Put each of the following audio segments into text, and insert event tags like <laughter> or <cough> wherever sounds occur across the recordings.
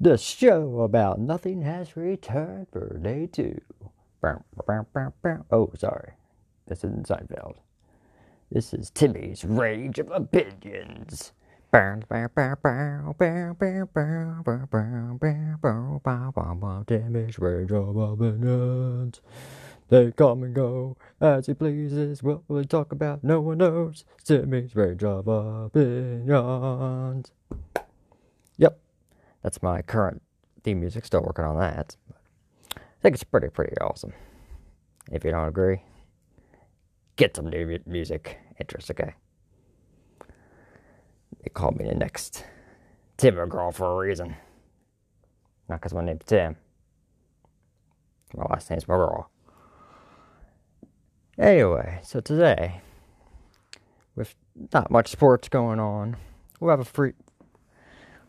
The show about nothing has returned for day two. Oh, sorry. This isn't Seinfeld. This is Timmy's Rage of Opinions. Timmy's Rage of Opinions. They come and go as he pleases. What we talk about, no one knows. Timmy's Rage of Opinions. That's my current theme music. Still working on that. I think it's pretty, pretty awesome. If you don't agree, get some new music interest, okay? They call me the next Tim McGraw for a reason. Not because my name's Tim. My last name's McGraw. Anyway, so today, with not much sports going on, we'll have a free,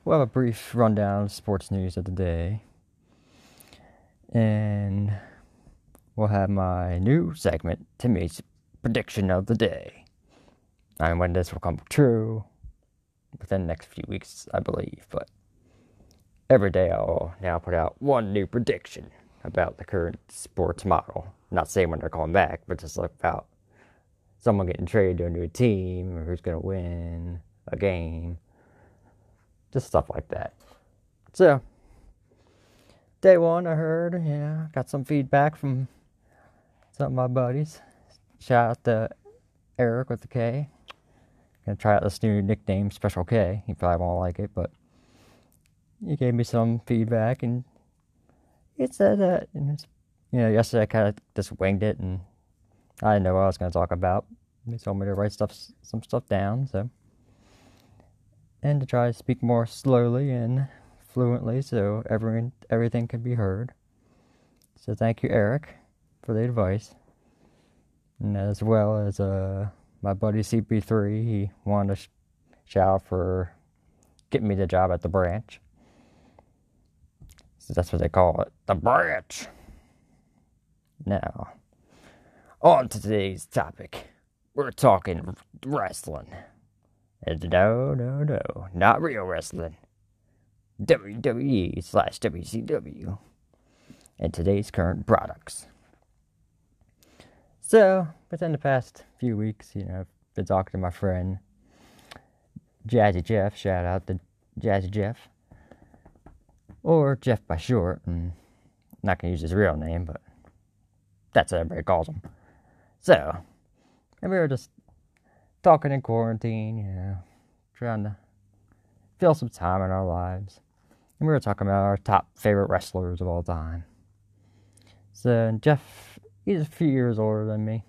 we'll have a brief rundown of sports news of the day, and we'll have my new segment, Timmy's prediction of the day, and when this will come true within the next few weeks, I believe. But every day I'll now put out one new prediction about the current sports model not saying when they're coming back, but just about someone getting traded to a new team or who's going to win a game. Just stuff like that. So, day one, I heard, yeah, got some feedback from some of my buddies. Shout out to Eric with the K. Gonna try out this new nickname, Special K. He probably won't like it, but he gave me some feedback and it said that and it's you know, yesterday I kind of just winged it and I didn't know what I was to talk about. He told me to write stuff, some stuff down, so. And to try to speak more slowly and fluently so everyone, everything can be heard. So thank you, Eric, for the advice. And as well as uh, my buddy CP3, he wanted to sh- shout for getting me the job at the branch. So that's what they call it, the branch. Now, on to today's topic. We're talking wrestling. And no, no, no, not real wrestling. WWE slash WCW. And today's current products. So, within the past few weeks, you know, I've been talking to my friend Jazzy Jeff. Shout out to Jazzy Jeff. Or Jeff by short. I'm not going to use his real name, but that's what everybody calls him. So, and we were just talking in quarantine, you know, trying to fill some time in our lives. And we were talking about our top favorite wrestlers of all time. So, Jeff, he's a few years older than me.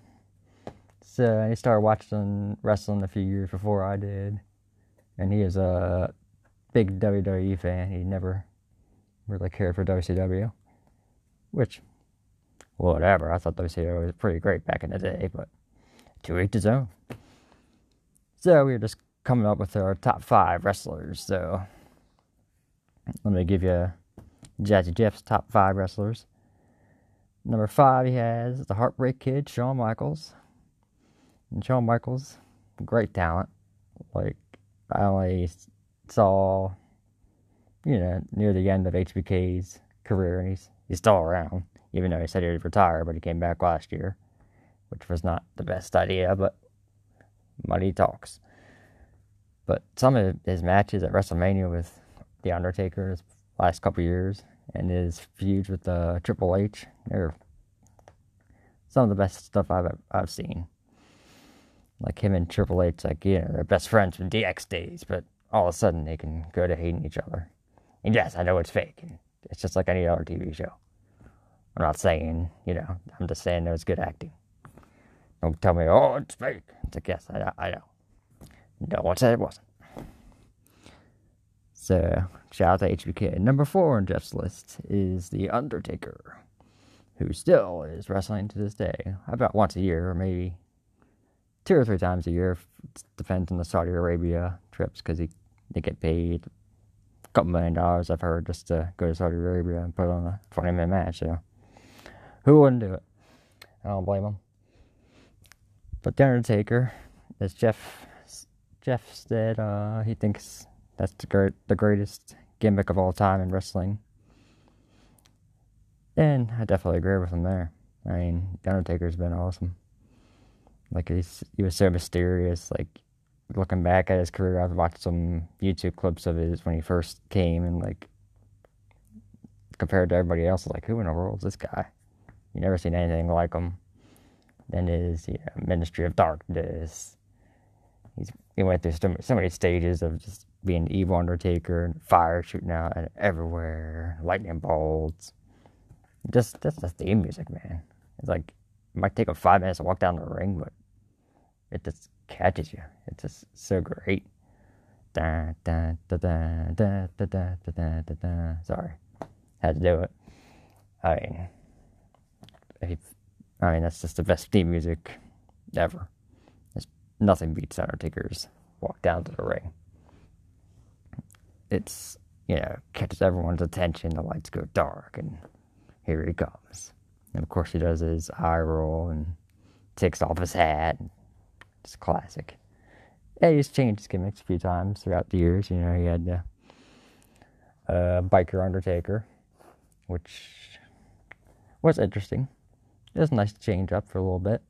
So, he started watching wrestling a few years before I did. And he is a big WWE fan. He never really cared for WCW, which whatever. I thought WCW was pretty great back in the day, but to each his own. So we were just coming up with our top five wrestlers. So let me give you Jazzy Jeff's top five wrestlers. Number five, he has the Heartbreak Kid, Shawn Michaels. And Shawn Michaels, great talent. Like, I only saw, you know, near the end of HBK's career, and he's, he's still around even though he said he'd retire, but he came back last year, which was not the best idea, but money talks. But some of his matches at WrestleMania with The Undertaker his last couple years and his feuds with uh, Triple H, they're some of the best stuff I've I've seen. Like him and Triple H, like you know, they're best friends from DX days, but all of a sudden they can go to hating each other. And yes, I know it's fake. It's just like any other TV show. I'm not saying, you know, I'm just saying was good acting. Don't tell me, oh, it's fake. It's like, yes, I, I know. No one said it wasn't. So, shout out to HBK. Number four on Jeff's list is The Undertaker, who still is wrestling to this day. About once a year, or maybe two or three times a year. Depends on the Saudi Arabia trips because they get paid a couple million dollars, I've heard, just to go to Saudi Arabia and put on a 20 minute match. So, who wouldn't do it? I don't blame him. But The Undertaker, as Jeff Jeff said, uh, he thinks that's the great, the greatest gimmick of all time in wrestling. And I definitely agree with him there. I mean, The Undertaker's been awesome. Like he's he was so mysterious. Like looking back at his career, I've watched some YouTube clips of his when he first came, and like compared to everybody else, like who in the world is this guy? You never seen anything like him. Then his yeah, Ministry of Darkness. He's he went through so, so many stages of just being evil Undertaker and fire shooting out and everywhere, lightning bolts. Just that's the theme music, man. It's like it might take him five minutes to walk down the ring, but it just catches you. It's just so great. Da, da, da, da, da, da, da, da, da, da. Sorry, had to do it. I mean, I mean that's just the best theme music ever. There's nothing beats Undertaker's walk down to the ring. It's you know catches everyone's attention. The lights go dark, and here he comes. And of course, he does his eye roll and takes off his hat. It's classic. Yeah, he's changed his gimmicks a few times throughout the years. You know, he had the uh, biker Undertaker, which was interesting. It was nice to change up for a little bit.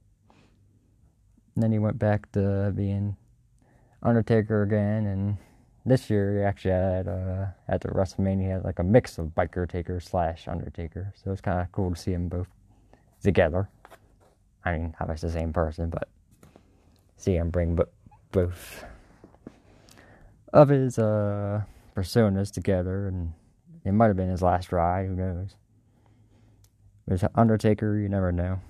And then he went back to being Undertaker again, and this year he actually had uh, at the WrestleMania he had like a mix of biker taker slash Undertaker, so it's kind of cool to see them both together. I mean, obviously the same person, but see him bring b- both of his uh, personas together, and it might have been his last ride. Who knows? With Undertaker, you never know.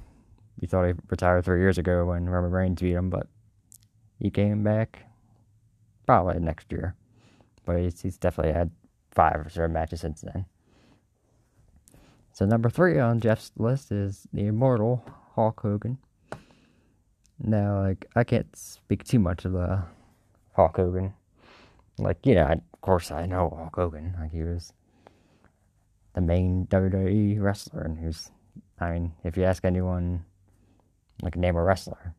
You thought he retired three years ago when Roman Reigns beat him, but he came back probably next year. But he's, he's definitely had five or so matches since then. So number three on Jeff's list is the immortal Hulk Hogan. Now, like I can't speak too much of the Hulk Hogan. Like you know, of course I know Hulk Hogan. Like he was the main WWE wrestler, and who's I mean, if you ask anyone, like name a wrestler,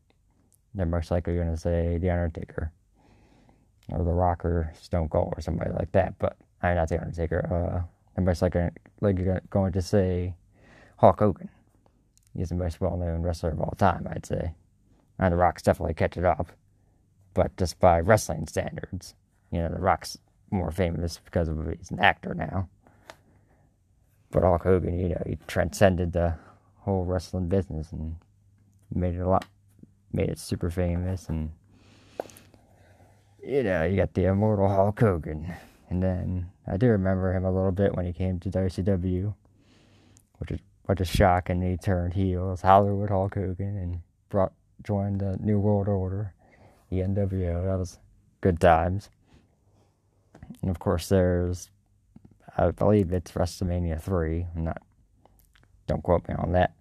they're most likely going to say The Undertaker or The Rock or Stone Cold or somebody like that. But I'm not The Undertaker. Uh, they're most likely like going to say Hulk Hogan. He's the most well-known wrestler of all time, I'd say. And The Rock's definitely catch it up, but just by wrestling standards, you know, The Rock's more famous because of he's an actor now. But Hulk Hogan, you know, he transcended the whole wrestling business and made it a lot, made it super famous. And, you know, you got the immortal Hulk Hogan. And then I do remember him a little bit when he came to WCW, which is a shock. And he turned heel as Hollywood Hulk Hogan and brought joined the New World Order, the NWO. That was good times. And of course, there's I believe it's WrestleMania three. I'm not. Don't quote me on that.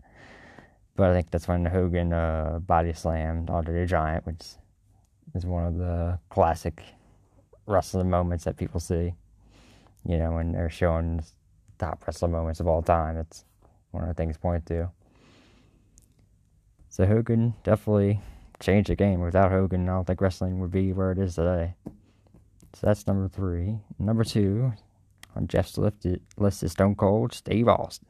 But I think that's when Hogan uh, body slammed Andre the Giant, which is one of the classic wrestling moments that people see. You know, when they're showing top wrestling moments of all time, it's one of the things point to. So Hogan definitely changed the game. Without Hogan, I don't think wrestling would be where it is today. So that's number three. Number two, on Jeff's list, is Stone Cold Steve Austin.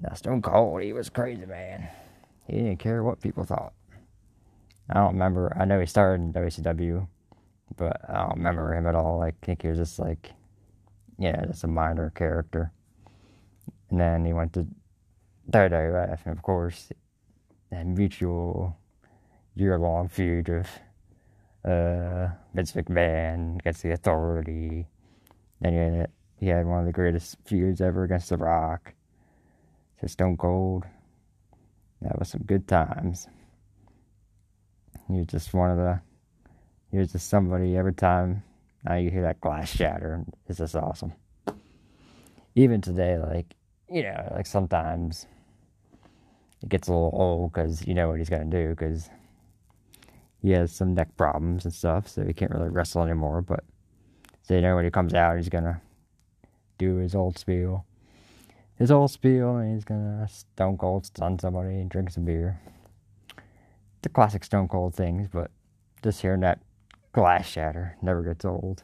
Now, Stone Cold, he was crazy, man. He didn't care what people thought. I don't remember. I know he started in WCW, but I don't remember him at all. I think he was just like, yeah, just a minor character. And then he went to WWF, and of course, that mutual year long feud of uh, Vince McMahon against the Authority and he had one of the greatest feuds ever against The Rock. To Stone Cold. That was some good times. He was just one of the. He was just somebody every time now you hear that glass shatter. It's just awesome. Even today, like, you know, like sometimes it gets a little old because you know what he's going to do because he has some neck problems and stuff, so he can't really wrestle anymore. But so you know when he comes out, he's gonna do his old spiel, his old spiel, and he's gonna stone cold stun somebody and drink some beer. The classic stone cold things, but just hearing that glass shatter never gets old.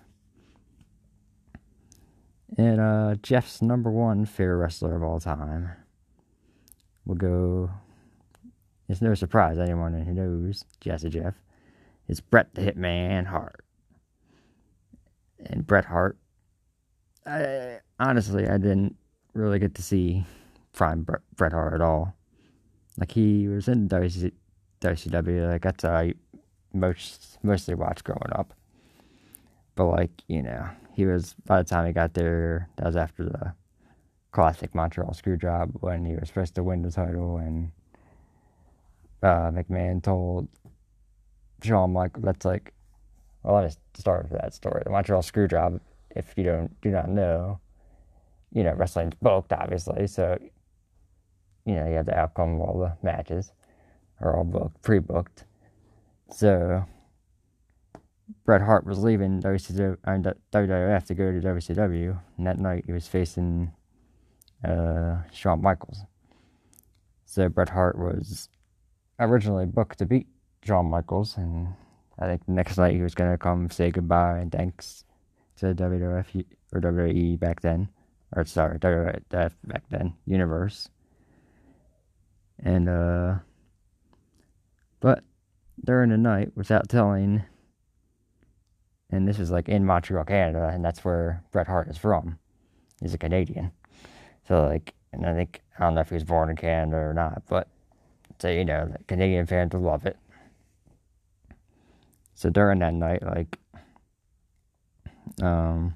And uh, Jeff's number one favorite wrestler of all time will go. It's no surprise anyone who knows Jazzy Jeff. It's Bret the Hitman Hart. And Bret Hart, I, honestly, I didn't really get to see prime Bret Hart at all. Like he was in WC, WCW, like that's I most mostly watched growing up. But like you know, he was by the time he got there, that was after the classic Montreal Screwjob when he was supposed to win the title, and uh, McMahon told Shawn Michaels, "That's like, well, let me start with that story. The Montreal Screwjob, if you don't do not know, you know, wrestling's booked, obviously, so you know you have the outcome of all the matches are all booked, pre-booked. So Bret Hart was leaving WWF to go to WCW, and that night he was facing uh, Shawn Michaels. So Bret Hart was originally booked to beat Shawn Michaels, and I think next night he was to come say goodbye and thanks to WWF or WWE back then, or sorry, WWF back then, Universe. And uh, but during the night, without telling and this is like in Montreal, Canada, and that's where Bret Hart is from. He's a Canadian. So like, and I think I don't know if he was born in Canada or not, but so you know, Canadian fans will love it. So during that night, like, um,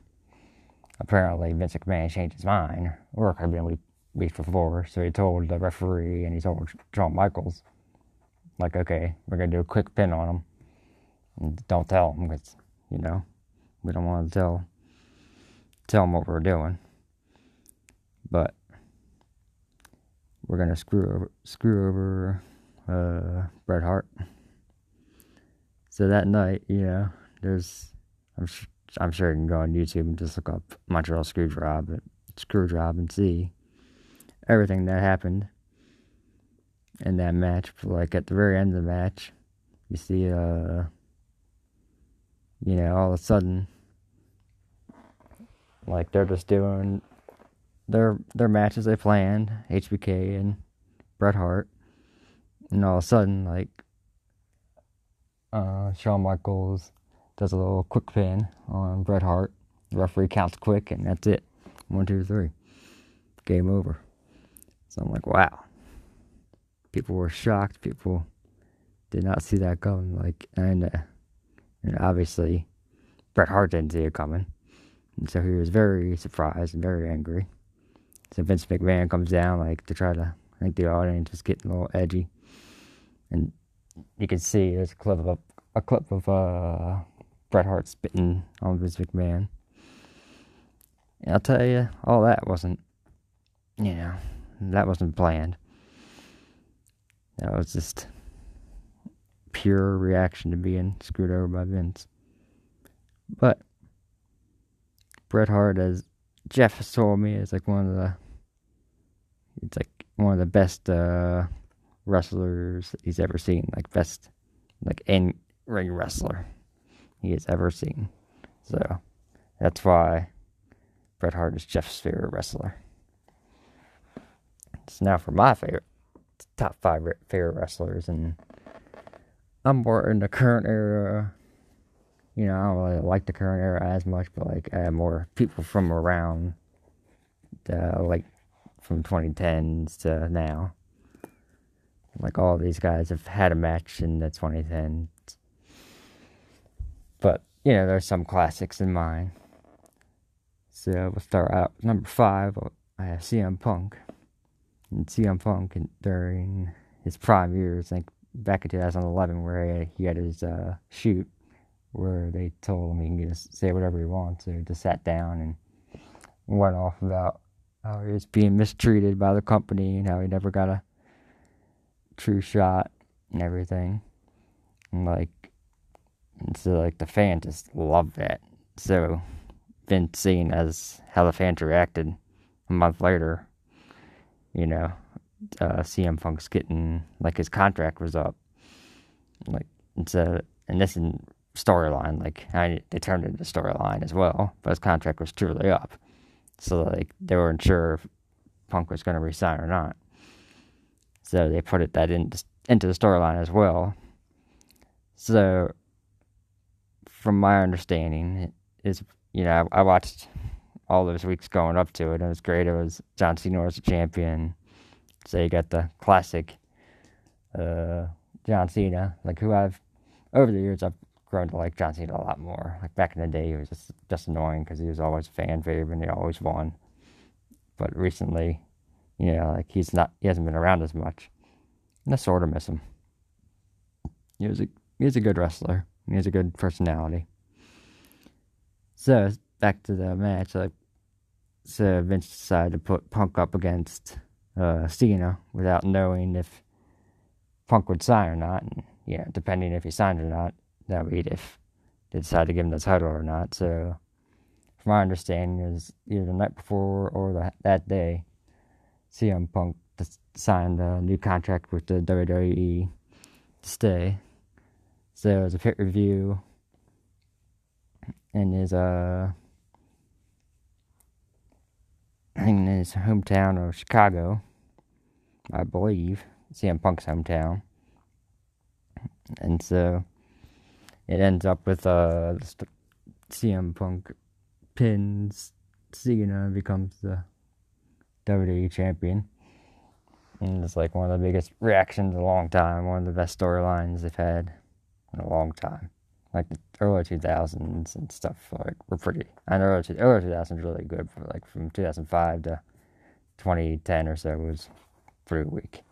apparently Vince McMahon changed his mind, or it could have been week, week before. So he told the referee and he told Shawn Michaels, like, okay, we're gonna do a quick pin on him, and don't tell him because you know, we don't want to tell tell him what we're doing, but we're gonna screw over screw over uh, Bret Hart. So that night, you know, there's I'm I'm sure you can go on YouTube and just look up Montreal screw job, screw and see everything that happened in that match. Like at the very end of the match, you see uh you know, all of a sudden, like they're just doing their their matches they planned, HBK and Bret Hart, and all of a sudden, like uh, Shawn Michaels does a little quick pin on Bret Hart. The referee counts quick, and that's it. One, two, three. Game over. So I'm like, wow. People were shocked. People did not see that coming. Like, and uh, and obviously, Bret Hart didn't see it coming. And so he was very surprised and very angry. So Vince McMahon comes down, like, to try to, I think the audience was getting a little edgy. And you can see there's a clip of, a clip of uh, Bret Hart spitting on Vince McMahon. And I'll tell you, all that wasn't, you know, that wasn't planned. That was just pure reaction to being screwed over by Vince. But Bret Hart, as Jeff told me, is like one of the it's like one of the best uh, wrestlers he's ever seen. Like best like in ring wrestler he has ever seen. So that's why Bret Hart is Jeff's favorite wrestler. So now for my favorite top five favorite wrestlers and I'm more in the current era. You know, I don't really like the current era as much, but like I have more people from around, the, like from 2010s to now. Like all these guys have had a match in the 2010s. But, you know, there's some classics in mine. So we'll start out number five. I have CM Punk. And CM Punk during his prime years, like back in 2011 where he had his uh, shoot where they told him he can just say whatever he wants. So he just sat down and went off about how he was being mistreated by the company and how he never got a true shot and everything. And like, and so like the fans just loved that. So Vince seeing as how the fans reacted a month later, you know, uh, CM Punk's getting like his contract was up, like it's a and this is storyline like I, they turned it into storyline as well, but his contract was truly up, So like they weren't sure if Punk was going to resign or not. So they put it that in, into the storyline as well. So from my understanding, is you know I, I, watched all those weeks going up to it. It was great. It was John Cena was the champion. So you got the classic uh, John Cena, like who I've over the years I've grown to like John Cena a lot more. Like back in the day, he was just just annoying because he was always a fan favorite and he always won. But recently, you know, like he's not he hasn't been around as much. And I sort of miss him. He was a he's a good wrestler. He has a good personality. So back to the match, like so Vince decided to put Punk up against uh, Cena without knowing if Punk would sign or not. And yeah, depending if he signed or not, that would be if they decide to give him the title or not. So, from my understanding, it was either the night before or the, that day, CM Punk signed a new contract with the WWE to stay. So it was a pay-per-view in his uh in his hometown of Chicago, I believe. CM Punk's hometown. And so it ends up with uh CM Punk pins Cena becomes the WWE champion. And it's like one of the biggest reactions in a long time, one of the best storylines they've had in a long time. Like the early 2000s and stuff like were pretty. I know early, early 2000s really good, but like from 2005 to 2010 or so was pretty weak.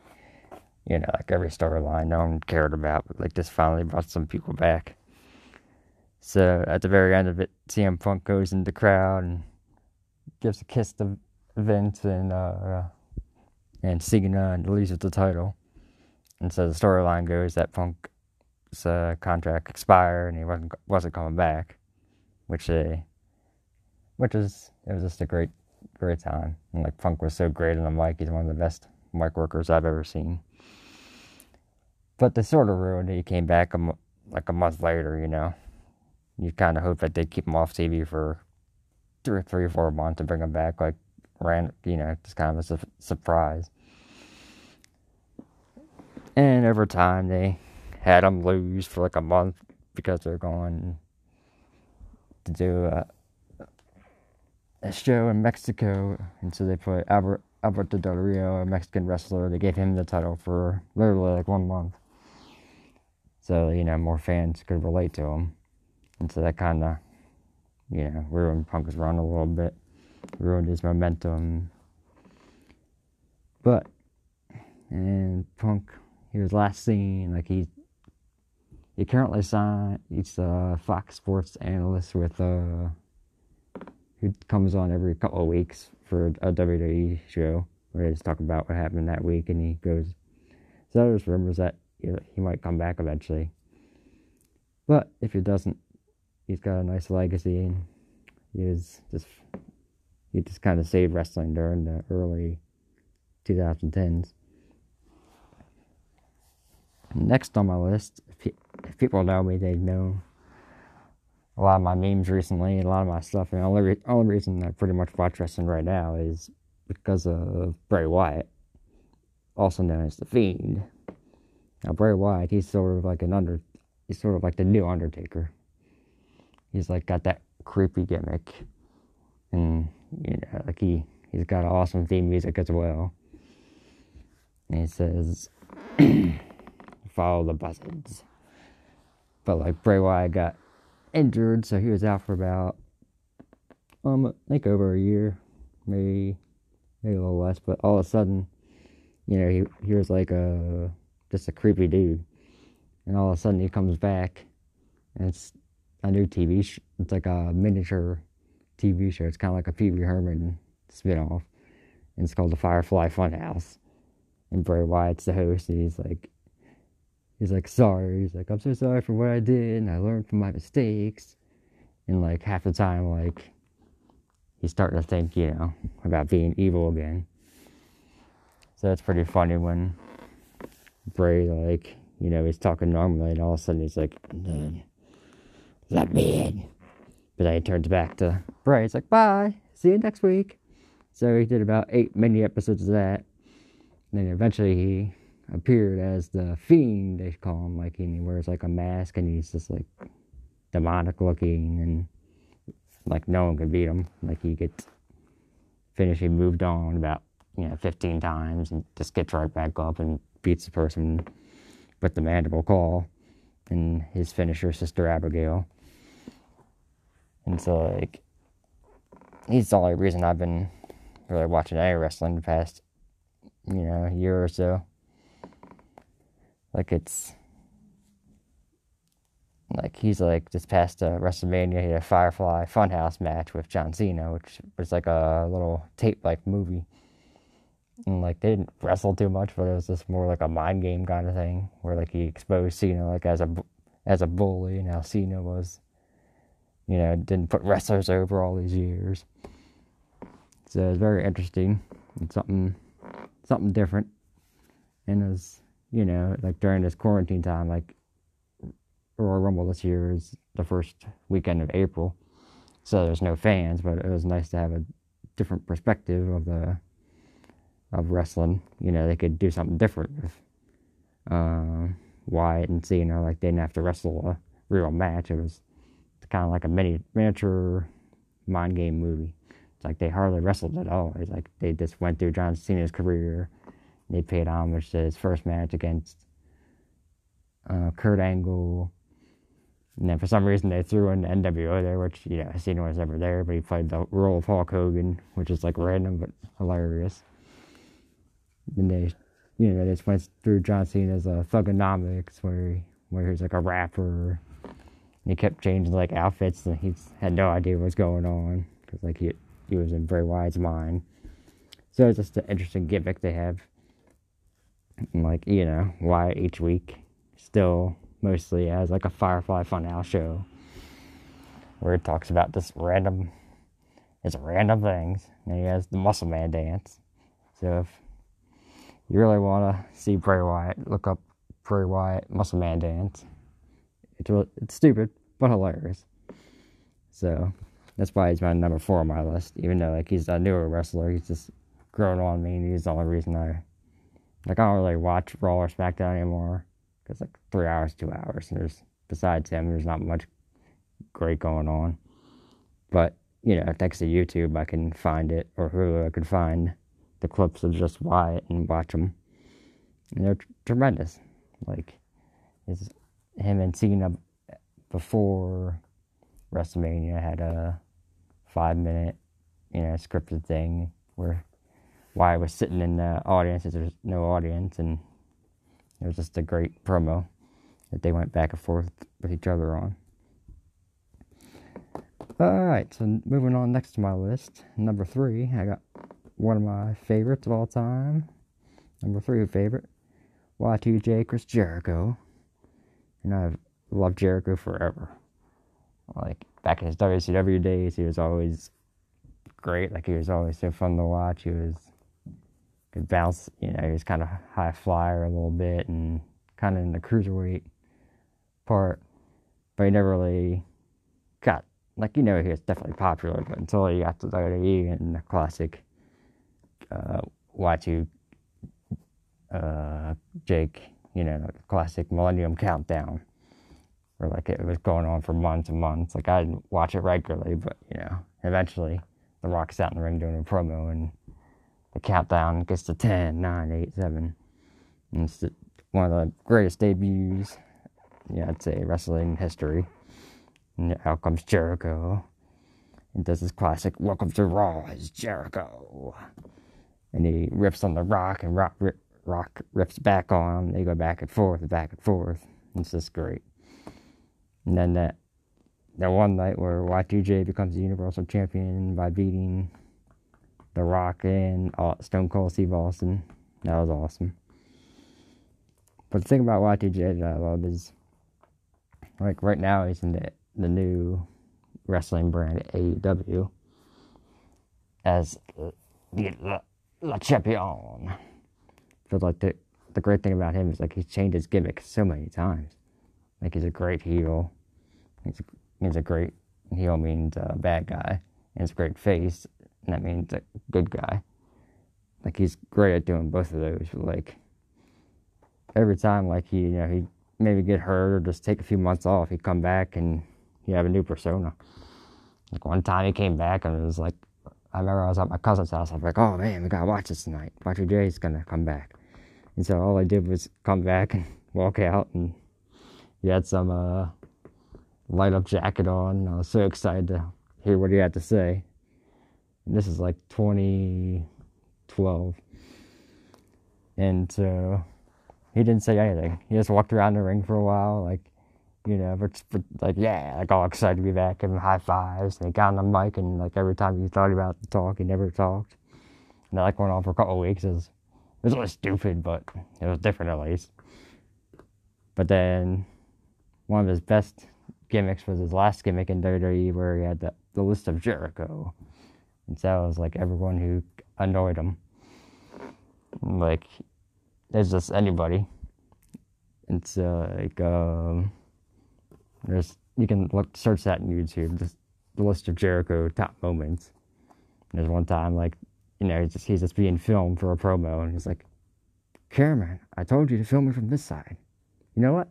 You know, like every storyline no one cared about, but like this finally brought some people back. So at the very end of it, CM Punk goes in the crowd and gives a kiss to Vince and uh, and Cena and leaves with the title. And so the storyline goes that Punk uh, contract expired and he wasn't wasn't coming back, which they, which is it was just a great great time. And like Punk was so great on the mic, he's one of the best mic workers I've ever seen. But they sort of ruined it. He came back like a month later, you know. You kind of hope that they keep him off TV for three, three or four months to bring him back, like ran, you know, just kind of a su- surprise. And over time, they had them lose for like a month because they're going to do a, a show in Mexico, and so they put Albert Alberto Del Rio, a Mexican wrestler. They gave him the title for literally like one month, so you know more fans could relate to him, and so that kind of you know ruined Punk's run a little bit, ruined his momentum. But and Punk, he was last seen like he he currently signed. He's a Fox Sports analyst with uh, who comes on every couple of weeks for a WWE show where he's talking about what happened that week, and he goes. So there's rumors that he might come back eventually, but if he doesn't, he's got a nice legacy, and he was just he just kind of saved wrestling during the early 2010s. Next on my list, if people know me, they know a lot of my memes recently, a lot of my stuff. And the only, re- only reason I pretty much watch wrestling right now is because of Bray Wyatt, also known as The Fiend. Now, Bray Wyatt, he's sort of like an under, he's sort of like the new Undertaker. He's like got that creepy gimmick. And, you know, like he, he's got awesome theme music as well. And he says, <clears throat> follow the buzzards. But like Bray Wyatt got injured, so he was out for about um think over a year, maybe maybe a little less. But all of a sudden, you know, he he was like a just a creepy dude, and all of a sudden he comes back, and it's a new TV. Sh- it's like a miniature TV show. It's kind of like a Pee Wee Herman spinoff, and it's called the Firefly Funhouse. And Bray Wyatt's the host, and he's like he's like sorry. He's like i'm so sorry for what i did and i learned from my mistakes. And like half the time like he's starting to think you know about being evil again. So that's pretty funny when bray like you know he's talking normally and all of a sudden he's like that bad but then he turns back to bray like bye see you next week. So he did about eight mini episodes of that. And then eventually he appeared as the fiend, they call him. Like, he wears like a mask and he's just like demonic looking and like no one could beat him. Like, he gets finished, he moved on about, you know, 15 times and just gets right back up and beats the person with the mandible claw and his finisher, Sister Abigail. And so, like, he's the only reason I've been really watching any wrestling the past, you know, year or so. Like, it's. Like, he's like, this past uh, WrestleMania, he had a Firefly Funhouse match with John Cena, which was like a little tape like movie. And, like, they didn't wrestle too much, but it was just more like a mind game kind of thing, where, like, he exposed Cena, like, as a, as a bully, and how Cena was you know, didn't put wrestlers over all these years. So it's very interesting and something something different. And it was, you know, like during this quarantine time, like Royal Rumble this year is the first weekend of April. So there's no fans, but it was nice to have a different perspective of the of wrestling. You know, they could do something different with uh, Wyatt and Cena. Like they didn't have to wrestle a real match. It was kind of like a mini miniature mind game movie. It's like they hardly wrestled at all. It's like they just went through John Cena's career. They paid homage to his first match against uh, Kurt Angle. And then for some reason they threw in NWO there, which, you know, Cena was never there, but he played the role of Hulk Hogan, which is like random but hilarious. Then they, you know, they just went through John Cena's uh, Thuganomics, where he, where he's like a rapper he kept changing like outfits, and he had no idea what was going on because like he he was in Bray Wyatt's mind. So it's just an interesting gimmick they have. And like you know, why each week still mostly as like a Firefly Funhouse show where it talks about this random, it's random things, and he has the Muscle Man dance. So if you really want to see Bray Wyatt, look up Bray Wyatt Muscle Man dance. It's really, it's stupid, but hilarious. So that's why he's my number four on my list. Even though like he's a newer wrestler, he's just grown on me, and he's the only reason I like I don't really watch Raw or SmackDown anymore because like three hours, two hours. And there's besides him, there's not much great going on. But you know, thanks to YouTube, I can find it, or Hulu, I can find the clips of just Wyatt and watch them. And they're t- tremendous. Like, his him and Cena before WrestleMania had a five minute, you know, scripted thing where Wyatt was sitting in the audience there's no audience, and it was just a great promo that they went back and forth with each other on. Alright, so moving on next to my list. Number three, I got one of my favorites of all time. Number three favorite, Y2J Chris Jericho and I've loved Jericho forever. Like back in his WCW days, he was always great. Like he was always so fun to watch. He was could bounce. You know, he was kind of high flyer a little bit and kind of in the cruiserweight part, but he never really got like you know he was definitely popular, but until he got to WWE and the classic uh, Y2 uh, Jake you know, the classic Millennium Countdown, where like it was going on for months and months. Like I didn't watch it regularly, but you know, eventually The Rock's out in the ring doing a promo, and the countdown gets to 10, 9, 8, 7. And it's one of the greatest debuts, yeah, I'd say, wrestling history. And out comes Jericho and does his classic "Welcome to Raw" as Jericho, and he rips on the Rock, and Rock Rock rips back on him. They go back and forth, back and forth. It's just great. And then that that one night where Y2J becomes the Universal Champion by beating The Rock and uh, Stone Cold Steve Austin. That was awesome. But the thing about Y2J that I love is, like right now he's in the the new wrestling brand AEW as the La, La Champion but like the the great thing about him is like he's changed his gimmick so many times. Like he's a great heel. He's a, he's a great heel means uh, bad guy. And he's a great face. and that means a good guy. Like he's great at doing both of those. Like every time, like he, you know, he maybe get hurt or just take a few months off, he'd come back and he have a new persona. Like one time he came back and it was like, I remember I was at my cousin's house. I was like, oh man, we gotta watch this tonight. Y2J's gonna come back. And so all I did was come back and <laughs> walk out and he had some uh, light up jacket on. I was so excited to hear what he had to say. And this is like 2012. And so he didn't say anything. He just walked around the ring for a while, like, you know, for, for, like, yeah, like all excited to be back, and high fives. And he got on the mic, and like every time he thought about the talk, he never talked. And that like went on for a couple of weeks. It was, was really stupid, but it was different at least. But then one of his best gimmicks was his last gimmick in WWE, where he had the, the list of Jericho. And so it was like everyone who annoyed him. Like, there's just anybody. It's uh, like, um, there's, you can look, search that in YouTube, just the list of Jericho top moments. There's one time, like, you know, he's just, he's just being filmed for a promo, and he's like, Cameraman, I told you to film me from this side. You know what?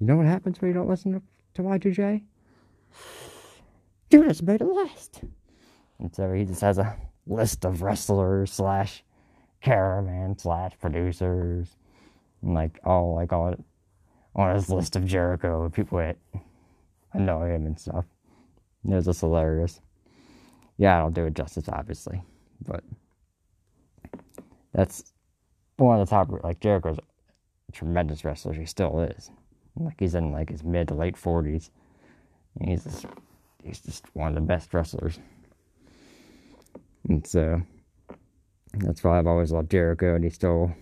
You know what happens when you don't listen to, to Y2J? You just made a list. And so he just has a list of wrestlers slash cameraman slash producers and like all like all on his list of Jericho people that annoy him and stuff. It was just hilarious. Yeah, I don't do it justice obviously, but that's one of the top like Jericho's a tremendous wrestler. He still is. Like he's in like his mid to late forties. He's just he's just one of the best wrestlers. And so that's why I've always loved Jericho and he still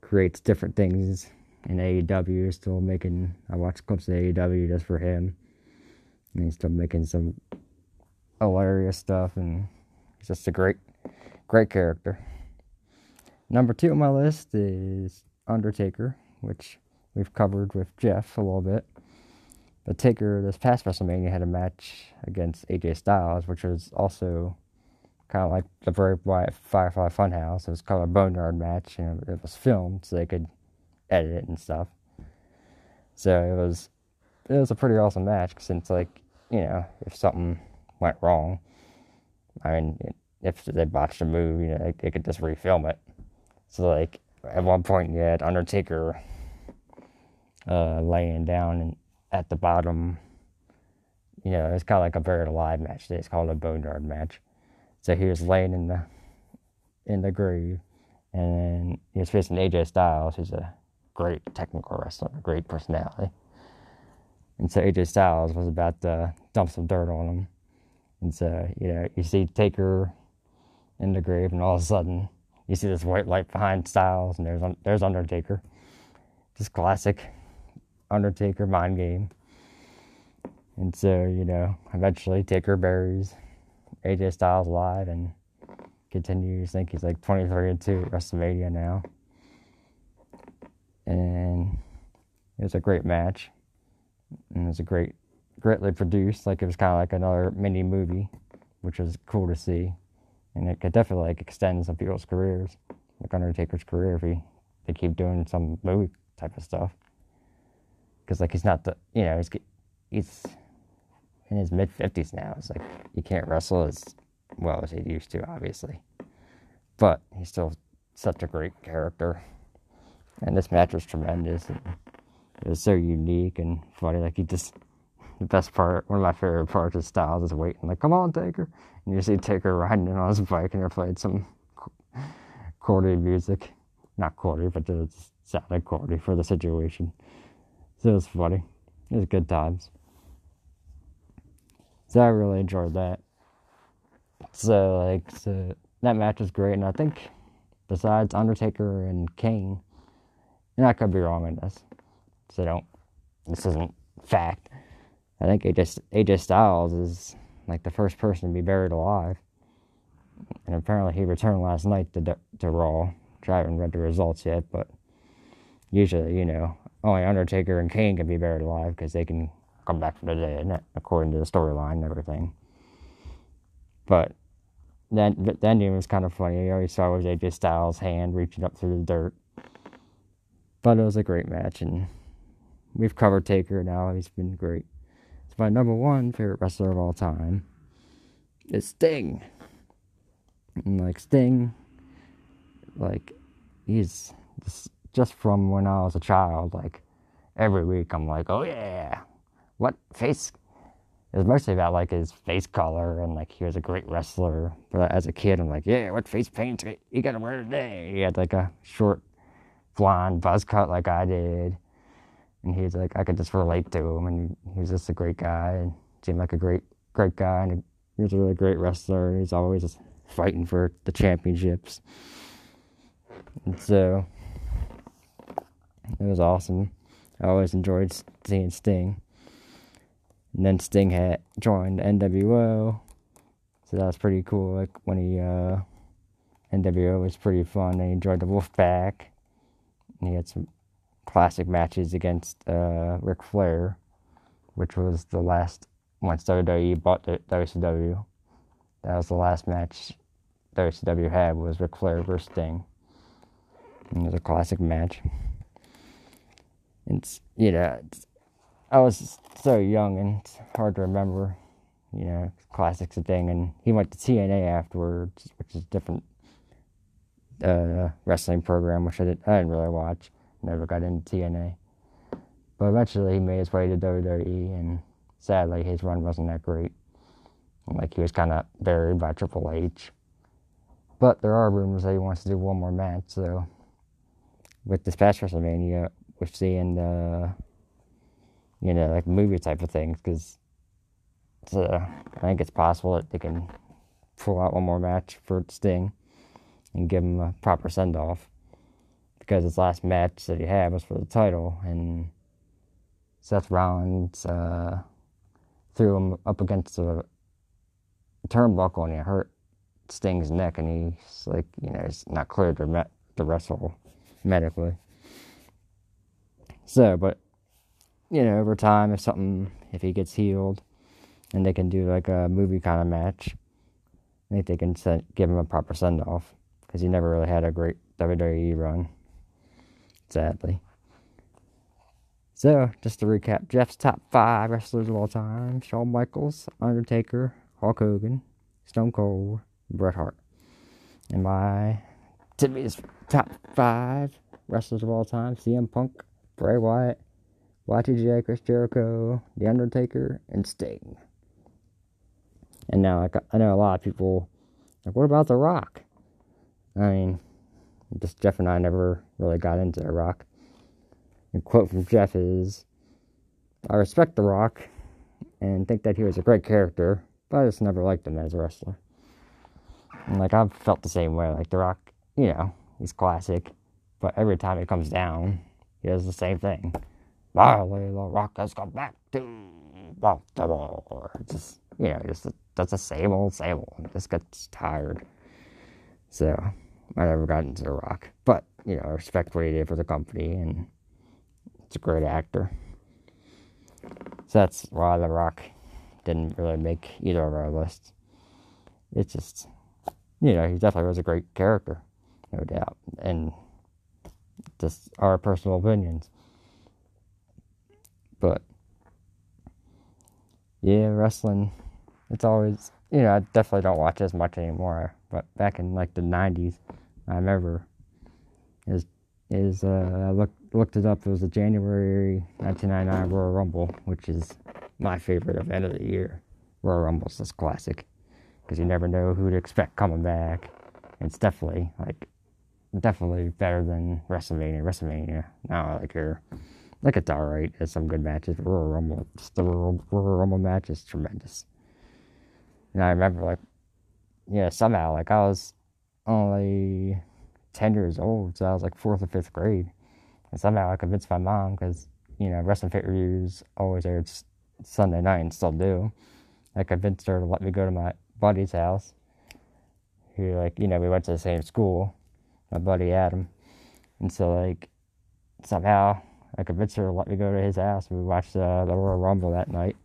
creates different things in AEW, still making I watch clips of AEW just for him. And he's still making some hilarious stuff and just a great great character. Number two on my list is Undertaker, which we've covered with Jeff a little bit. But Taker this past WrestleMania had a match against AJ Styles, which was also kind of like the Bray Wyatt Firefly Funhouse. It was called a Boneyard match, and it was filmed so they could edit it and stuff. So it was it was a pretty awesome match since like you know if something went wrong, I mean if they botched a move, you know they, they could just refilm it. So like at one point you had Undertaker uh, laying down and at the bottom. You know, it's kind of like a buried alive match. It's called a boneyard match. So he was laying in the in the grave, and he was facing AJ Styles, who's a great technical wrestler, a great personality. And so AJ Styles was about to dump some dirt on him. And so, you know, you see Taker in the grave, and all of a sudden, you see this white light behind Styles, and there's there's Undertaker. Just classic Undertaker mind game. And so, you know, eventually Taker buries AJ Styles alive and continues. I think he's like 23 and 2 at WrestleMania now. And it was a great match. And it was a great, greatly produced. Like it was kind of like another mini movie, which was cool to see. And it could definitely like extend some people's careers, like Undertaker's career, if he they keep doing some movie type of stuff because like he's not the you know he's he's in his mid fifties now. It's like he can't wrestle as well as he used to, obviously, but he's still such a great character. And this match was tremendous. It was so unique and funny. Like he just the best part, one of my favorite parts of Styles is waiting, like, come on, Taker. And you see Taker riding in on his bike and they're playing some cordy music. Not cordy, but it sounded cordy for the situation. So it was funny. It was good times. So I really enjoyed that. So like so that match was great and I think besides Undertaker and Kane, and I could be wrong on this. So don't this isn't fact. I think AJ, AJ Styles is like the first person to be buried alive. And apparently he returned last night to to Raw. I haven't read the results yet, but usually, you know, only Undertaker and Kane can be buried alive because they can come back from the dead, according to the storyline and everything. But then the ending was kind of funny. You saw was AJ Styles' hand reaching up through the dirt. But it was a great match, and we've covered Taker now. He's been great. It's my number one favorite wrestler of all time. Is Sting. And like Sting, like he's just, just from when I was a child. Like every week, I'm like, oh yeah, what face it was mostly about like his face color and like he was a great wrestler. But as a kid, I'm like, yeah, what face paint you gotta wear today? He had like a short blonde buzz cut like I did, and he's like, I could just relate to him, and he was just a great guy and seemed like a great, great guy, and he was a really great wrestler. And he's always just fighting for the championships, and so it was awesome. I always enjoyed seeing Sting. And then Sting had joined NWO. So that was pretty cool. Like when he uh NWO was pretty fun and he joined the Wolfpac. And he had some classic matches against uh Ric Flair, which was the last once WWE bought the WCW. That was the last match WCW had was Ric Flair versus Sting. And it was a classic match. It's you know it's, I was so young and it's hard to remember, you know, classics of thing. And he went to TNA afterwards, which is a different uh, wrestling program, which I, did, I didn't really watch. Never got into TNA. But eventually he made his way to WWE, and sadly his run wasn't that great. Like he was kind of buried by Triple H. But there are rumors that he wants to do one more match, so with this past WrestleMania, we're seeing the you know, like movie type of things because uh, I think it's possible that they can pull out one more match for Sting and give him a proper send off because his last match that he had was for the title and Seth Rollins uh, threw him up against a turnbuckle and he hurt Sting's neck and he's like, you know, he's not cleared to, to wrestle medically. So, but you know, over time, if something, if he gets healed, and they can do like a movie kind of match, I think they can send, give him a proper send off because he never really had a great WWE run, sadly. So, just to recap Jeff's top five wrestlers of all time Shawn Michaels, Undertaker, Hulk Hogan, Stone Cold, Bret Hart. And my Timmy's top five wrestlers of all time CM Punk, Bray Wyatt, Y2J, Chris Jericho, The Undertaker, and Sting. And now like, I know a lot of people like, what about The Rock? I mean, just Jeff and I never really got into The Rock. A quote from Jeff is, "I respect The Rock and think that he was a great character, but I just never liked him as a wrestler." And like I've felt the same way. Like The Rock, you know, he's classic, but every time he comes down, he does the same thing. Finally, the Rock has come back to Baltimore. Just, you know, just that's the same old, same old. Just gets tired. So, I never got into The Rock. But, you know, I respect what he did for the company, and it's a great actor. So that's why The Rock didn't really make either of our lists. It's just, you know, he definitely was a great character, no doubt. And just our personal opinions. But yeah, wrestling, it's always, you know, I definitely don't watch as much anymore. But back in like the 90s, I remember is is uh, I looked looked it up. It was the January 1999 Royal Rumble, which is my favorite event of the year. Royal Rumble's just classic because you never know who to expect coming back. It's definitely like definitely better than WrestleMania. WrestleMania, now like here like it's alright. It's some good matches. Royal Rumble, the Royal, Royal Rumble match is tremendous. And I remember like, yeah, somehow like I was only ten years old, so I was like fourth or fifth grade, and somehow I convinced my mom because you know wrestling pay-per-views always aired Sunday night and still do. I convinced her to let me go to my buddy's house. Who like you know we went to the same school, my buddy Adam, and so like somehow I convinced her to let me go to his house. We watched uh, the Royal Rumble that night,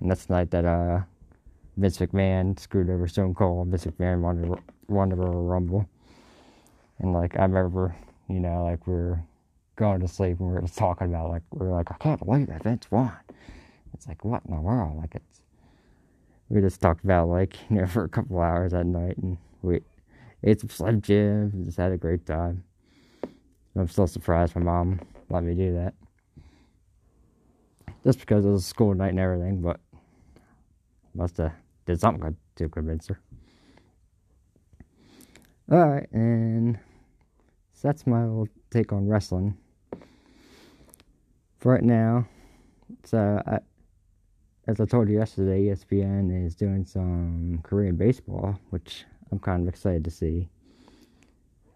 and that's the night that uh, Vince McMahon screwed over Stone Cold. Vince McMahon won the, won the Royal Rumble. And like I remember, you know, like we are going to sleep and we were talking about like we were like, I can't believe that Vince won. It's like what in the world? Like it's we just talked about like, <laughs> you know, for a couple hours that night and we ate some Slim Jim and just had a great time. I'm still surprised my mom let me do that. Just because it was school night and everything, but must have did something to convince her. Alright, and so that's my little take on wrestling. For right now, so I, as I told you yesterday, ESPN is doing some Korean baseball, which I'm kind of excited to see.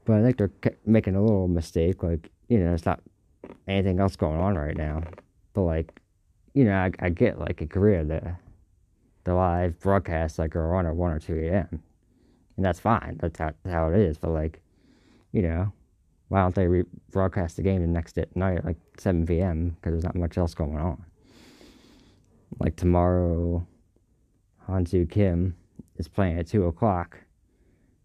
But I think they're making a little mistake. Like, you know, it's not anything else going on right now. But, like, you know, I, I get, like, in Korea, the, the live broadcasts, like, are on at 1 or 2 a.m. And that's fine. That's how, that's how it is. But, like, you know, why don't they re- broadcast the game the next night, like 7 p.m., because there's not much else going on. Like, tomorrow, Hyunsoo Kim is playing at 2 o'clock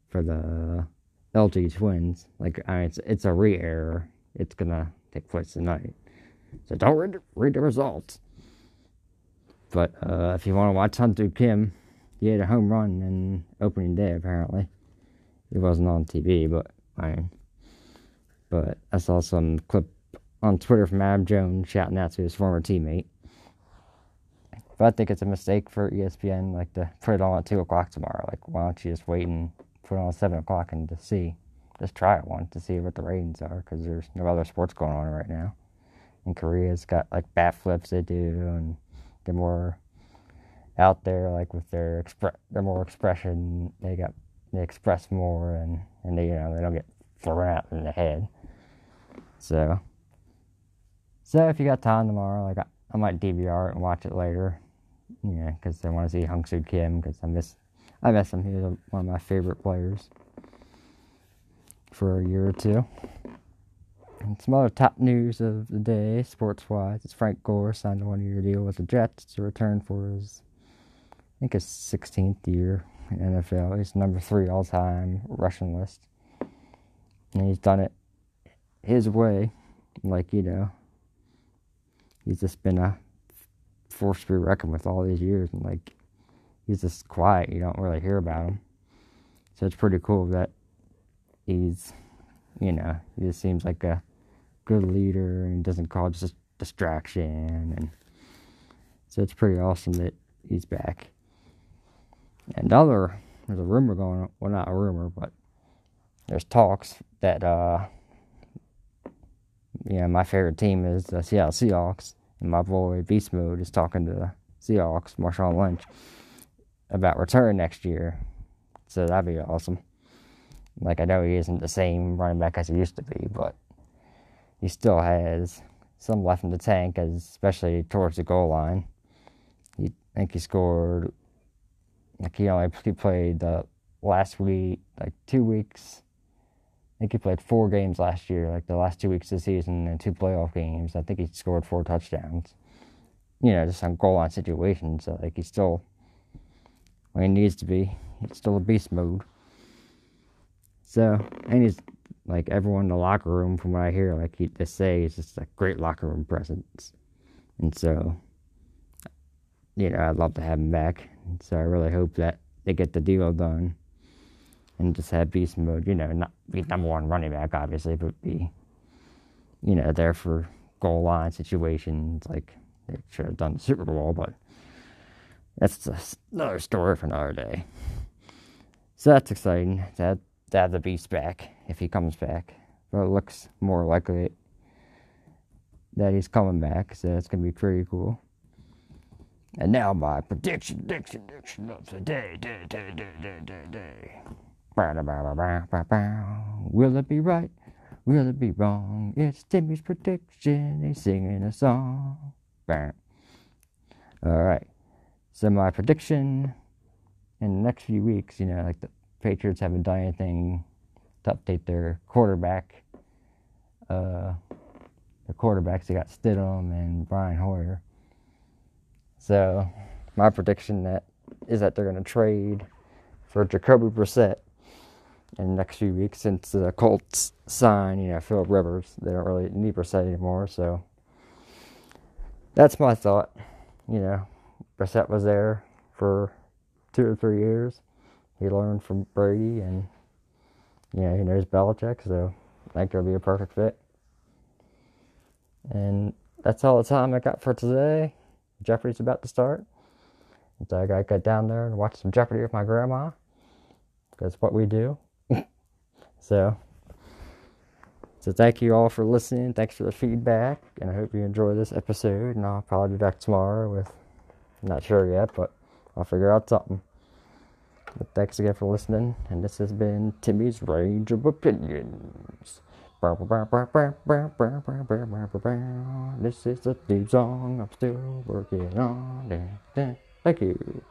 for the LG Twins. Like, I mean, it's, it's a re air. It's gonna take place tonight. So don't read, read the results. But uh, if you want to watch Hyunsoo Kim, he had a home run in opening day, apparently. It wasn't on TV, but I but I saw some clip on Twitter from Adam Jones shouting out to his former teammate. But I think it's a mistake for ESPN, like to put it on at two o'clock tomorrow. Like, why don't you just wait and put it on seven o'clock and to see, just try it once to see what the ratings are, because there's no other sports going on right now. And Korea's got like bat flips they do, and they're more out there, like with their expre- their more expression. They got they express more, and and they you know they don't get thrown out in the head. So, so if you got time tomorrow, like I, I might DVR it and watch it later. You yeah, because I want to see Hyunsoo Kim because I miss I miss him. He was one of my favorite players for a year or two. And some other top news of the day, sports wise, it's Frank Gore signed a one year deal with the Jets to return for his, I think, his 16th year in NFL. He's number three all time rushing list. And he's done it his way. Like, you know, he's just been a force to be reckoned with all these years. And, like, he's just quiet. You don't really hear about him. So it's pretty cool that he's, you know, he just seems like a good leader and doesn't cause just distraction. And so it's pretty awesome that he's back. And other, there's a rumor going on. Well, not a rumor, but there's talks that, uh, you know, my favorite team is the Seattle Seahawks. And my boy Beast Mode is talking to the Seahawks, Marshawn Lynch about return next year. So that'd be awesome. Like I know he isn't the same running back as he used to be, but he still has some left in the tank, especially towards the goal line. He, I think he scored. Like he only he played the last week, like two weeks. I think he played four games last year, like the last two weeks of the season, and two playoff games. I think he scored four touchdowns. You know, just on goal line situations. So like he's still where he needs to be. He's still a beast mode. So, and he's like everyone in the locker room, from what I hear, like he they say, he's just a great locker room presence. And so, you know, I'd love to have him back. So I really hope that they get the deal done and just have beast mode. You know, not be number one running back, obviously, but be, you know, there for goal line situations. Like they should have done the Super Bowl, but that's another story for another day. So that's exciting to have, to have the Beast back if he comes back. But it looks more likely that he's coming back, so that's gonna be pretty cool. And now my prediction, prediction, prediction of the day, day, day, day, day, day, day. Will it be right? Will it be wrong? It's Timmy's prediction. He's singing a song. All right. So my prediction in the next few weeks, you know, like the Patriots haven't done anything to update their quarterback. Uh, the quarterbacks, they got Stidham and Brian Hoyer. So my prediction that is that they're going to trade for Jacoby Brissett in the next few weeks since the Colts sign, you know, Philip Rivers. They don't really need Brissett anymore, so that's my thought. You know, Brissett was there for two or three years. He learned from Brady, and you know, he knows Belichick, so I think it'll be a perfect fit. And that's all the time I got for today. Jeopardy's about to start. So I gotta get down there and watch some Jeopardy with my grandma. That's what we do. <laughs> so, so thank you all for listening. Thanks for the feedback, and I hope you enjoy this episode. And I'll probably be back tomorrow with, I'm not sure yet, but I'll figure out something. But thanks again for listening, and this has been Timmy's Range of Opinions. This is the theme song I'm still working on. Thank you.